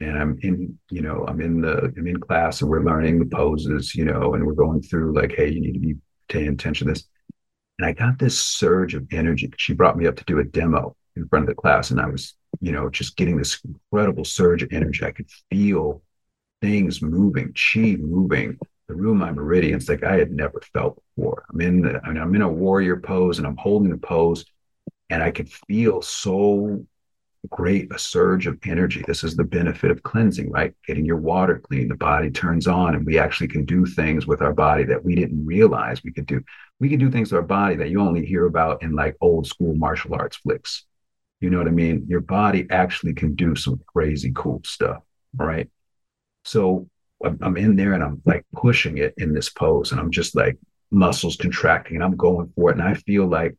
and I'm in, you know, I'm in the, I'm in class and we're learning the poses, you know, and we're going through like, hey, you need to be paying attention to this. And I got this surge of energy. She brought me up to do a demo in front of the class, and I was, you know, just getting this incredible surge of energy. I could feel things moving, chi moving the through my meridians like I had never felt before. I'm in the, I mean, I'm in a warrior pose and I'm holding the pose, and I could feel so great a surge of energy. This is the benefit of cleansing, right? Getting your water clean, the body turns on, and we actually can do things with our body that we didn't realize we could do. We can do things with our body that you only hear about in like old school martial arts flicks. You know what I mean? Your body actually can do some crazy cool stuff, right? So I'm in there and I'm like pushing it in this pose, and I'm just like muscles contracting, and I'm going for it, and I feel like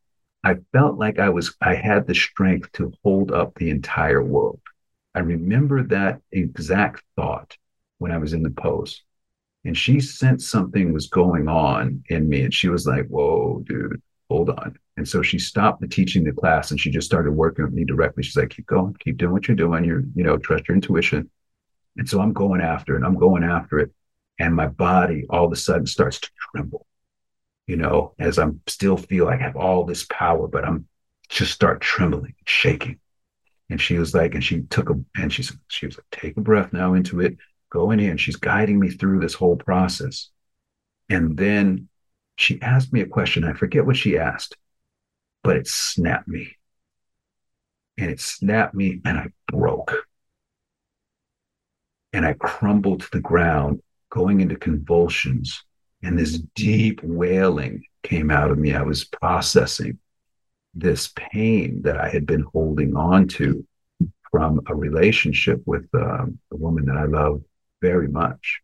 I felt like I was, I had the strength to hold up the entire world. I remember that exact thought when I was in the pose. And she sensed something was going on in me. And she was like, whoa, dude, hold on. And so she stopped the teaching the class and she just started working with me directly. She's like, keep going, keep doing what you're doing. You're, you know, trust your intuition. And so I'm going after it. I'm going after it. And my body all of a sudden starts to tremble you know, as I'm still feel like I have all this power, but I'm just start trembling, shaking. And she was like, and she took a, and she she was like, take a breath now into it, go in here. And she's guiding me through this whole process. And then she asked me a question. I forget what she asked, but it snapped me. And it snapped me and I broke. And I crumbled to the ground, going into convulsions. And this deep wailing came out of me. I was processing this pain that I had been holding on to from a relationship with um, a woman that I love very much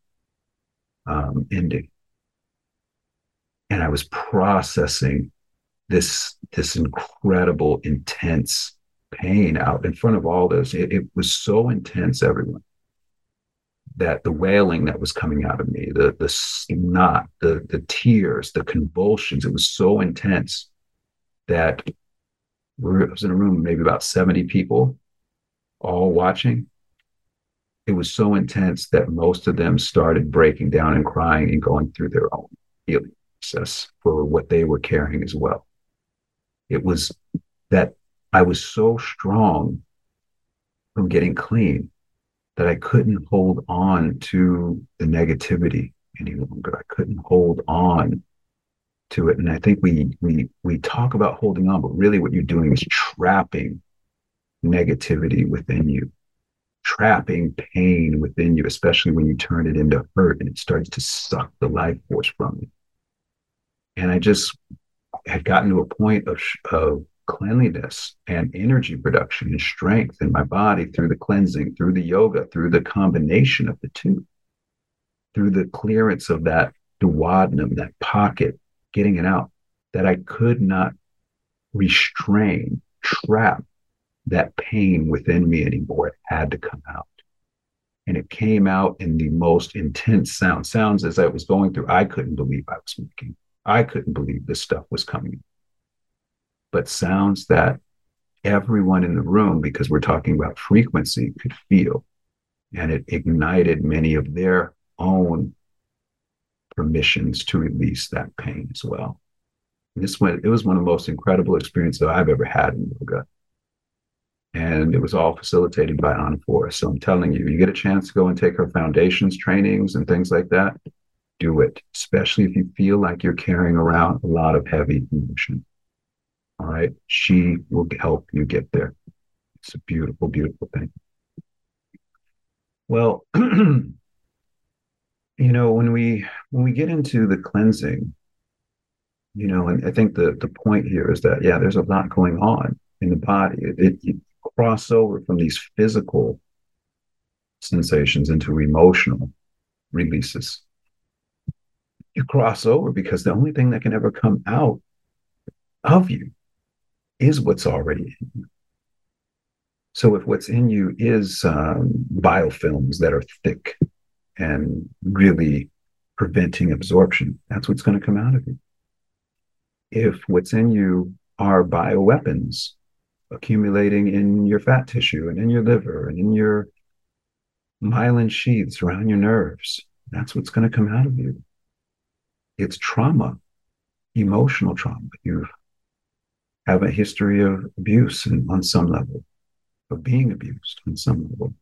um, ending. And I was processing this this incredible, intense pain out in front of all this. It, it was so intense, everyone, that the wailing that was coming out of me, the the snot, the the tears, the convulsions, it was so intense that I was in a room maybe about 70 people all watching. It was so intense that most of them started breaking down and crying and going through their own healing process for what they were carrying as well. It was that I was so strong from getting clean that I couldn't hold on to the negativity any longer. I couldn't hold on to it. And I think we we we talk about holding on, but really what you're doing is trapping negativity within you, trapping pain within you, especially when you turn it into hurt and it starts to suck the life force from you. And I just had gotten to a point of, of cleanliness and energy production and strength in my body through the cleansing, through the yoga, through the combination of the two, through the clearance of that duodenum, that pocket, getting it out, that I could not restrain, trap that pain within me anymore. It had to come out. And it came out in the most intense sound. Sounds as I was going through, I couldn't believe I was making. I couldn't believe this stuff was coming. But sounds that everyone in the room, because we're talking about frequency, could feel. And it ignited many of their own permissions to release that pain as well. And this went, it was one of the most incredible experiences I've ever had in yoga and it was all facilitated by Forrest. So I'm telling you, you get a chance to go and take her foundations trainings and things like that, do it, especially if you feel like you're carrying around a lot of heavy emotion. All right. She will help you get there. It's a beautiful, beautiful thing. Well, (clears throat) you know, when we when we get into the cleansing, you know, and I think the the point here is that yeah, there's a lot going on in the body. It, it, cross over from these physical sensations into emotional releases. You cross over because the only thing that can ever come out of you is what's already in you. So if what's in you is um, biofilms that are thick and really preventing absorption, that's what's going to come out of you. If what's in you are bioweapons accumulating in your fat tissue and in your liver and in your myelin sheaths around your nerves. That's what's going to come out of you. It's trauma, emotional trauma. You have a history of abuse and on some level, of being abused on some level.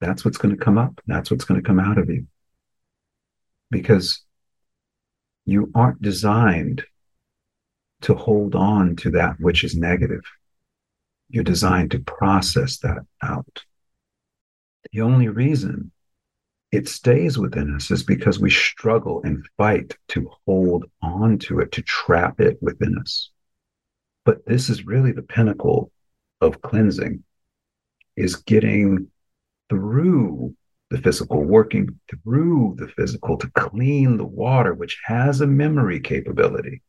That's what's going to come up. That's what's going to come out of you. Because you aren't designed to hold on to that which is negative. You're designed to process that out. The only reason it stays within us is because we struggle and fight to hold on to it, to trap it within us. But this is really the pinnacle of cleansing is getting through the physical, working through the physical to clean the water, which has a memory capability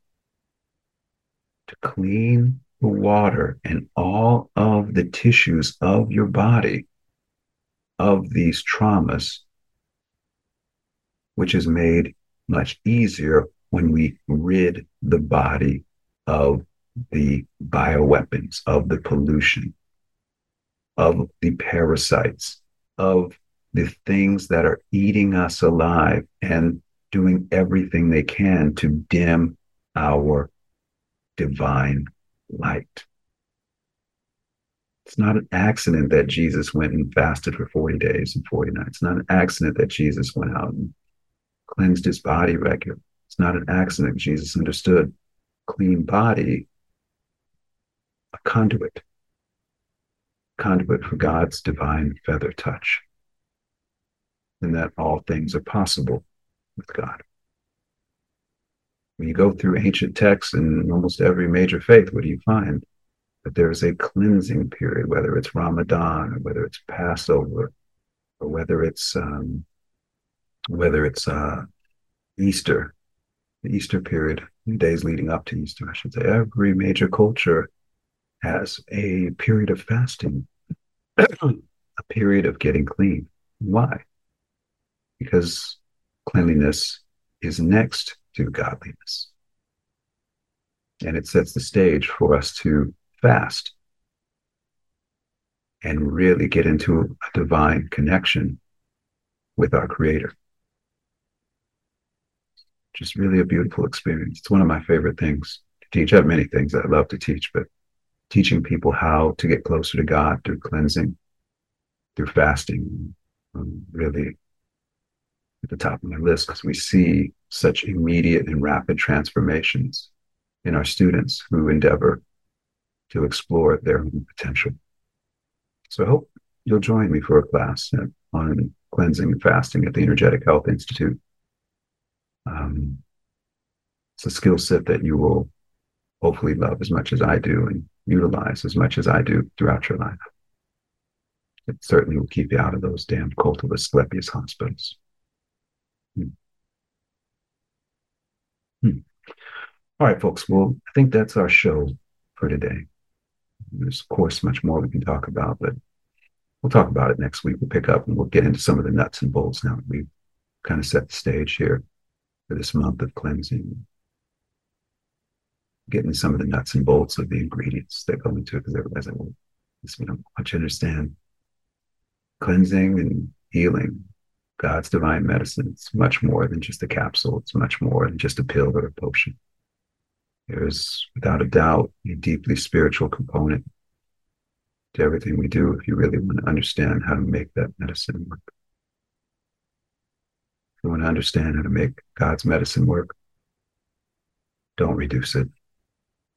to clean the water and all of the tissues of your body of these traumas, which is made much easier when we rid the body of the bioweapons, of the pollution, of the parasites, of the things that are eating us alive and doing everything they can to dim our divine light. It's not an accident that Jesus went and fasted for 40 days and 40 nights. It's not an accident that Jesus went out and cleansed his body regularly. It's not an accident. Jesus understood clean body, a conduit, conduit for God's divine feather touch, and that all things are possible with God. When you go through ancient texts in almost every major faith, what do you find? That there is a cleansing period, whether it's Ramadan or whether it's Passover or whether it's um, whether it's uh, Easter, the Easter period, days leading up to Easter, I should say. Every major culture has a period of fasting, a period of getting clean. Why? Because cleanliness is next to godliness. And it sets the stage for us to fast and really get into a divine connection with our Creator. Just really a beautiful experience. It's one of my favorite things to teach. I have many things that I love to teach, but teaching people how to get closer to God through cleansing, through fasting, um, really at the top of my list because we see such immediate and rapid transformations in our students who endeavor to explore their own potential. So I hope you'll join me for a class on cleansing and fasting at the Energetic Health Institute. Um, it's a skill set that you will hopefully love as much as I do and utilize as much as I do throughout your life. It certainly will keep you out of those damn cult of Asclepius hospitals. Hmm. Hmm. All right, folks. Well, I think that's our show for today. There's, of course, much more we can talk about, but we'll talk about it next week. We'll pick up and we'll get into some of the nuts and bolts now we've kind of set the stage here for this month of cleansing. Getting some of the nuts and bolts of the ingredients that go into it because everybody's like, well, we don't understand cleansing and healing. God's divine medicine. It's much more than just a capsule. It's much more than just a pill or a potion. There's, without a doubt, a deeply spiritual component to everything we do if you really want to understand how to make that medicine work. You want to understand how to make God's medicine work, don't reduce it.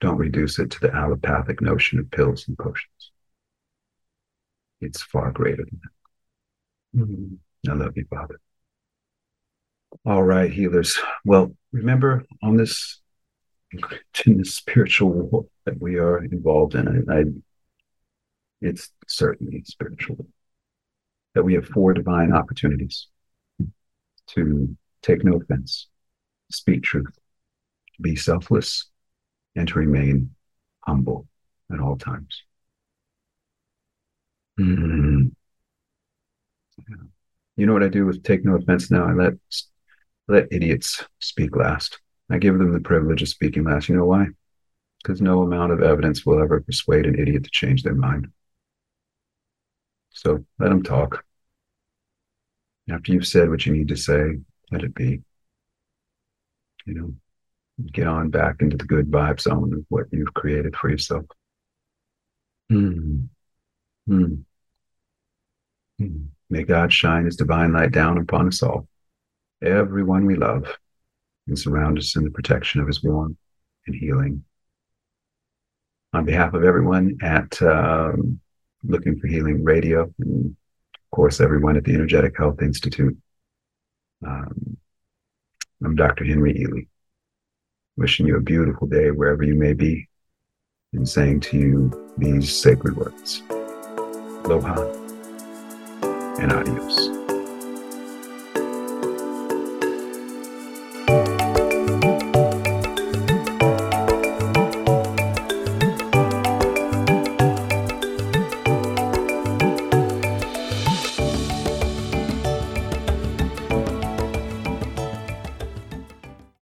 Don't reduce it to the allopathic notion of pills and potions. It's far greater than that. Mm-hmm. I love you, Father. All right, healers. Well, remember on this (laughs) in the spiritual war that we are involved in. I, I, it's certainly spiritual that we have four divine opportunities to take no offense, speak truth, be selfless, and to remain humble at all times. Mm-hmm. You know what I do with take no offense now? I let let idiots speak last. I give them the privilege of speaking last. You know why? Because no amount of evidence will ever persuade an idiot to change their mind. So let them talk. After you've said what you need to say, let it be. You know, get on back into the good vibe zone of what you've created for yourself. Mm. Mm. Mm. May God shine his divine light down upon us all, everyone we love and surround us in the protection of his warmth and healing. On behalf of everyone at um, Looking for Healing Radio, and course, everyone at the Energetic Health Institute, um, I'm Dr. Henry Ealy, wishing you a beautiful day wherever you may be, and saying to you these sacred words Aloha and adios.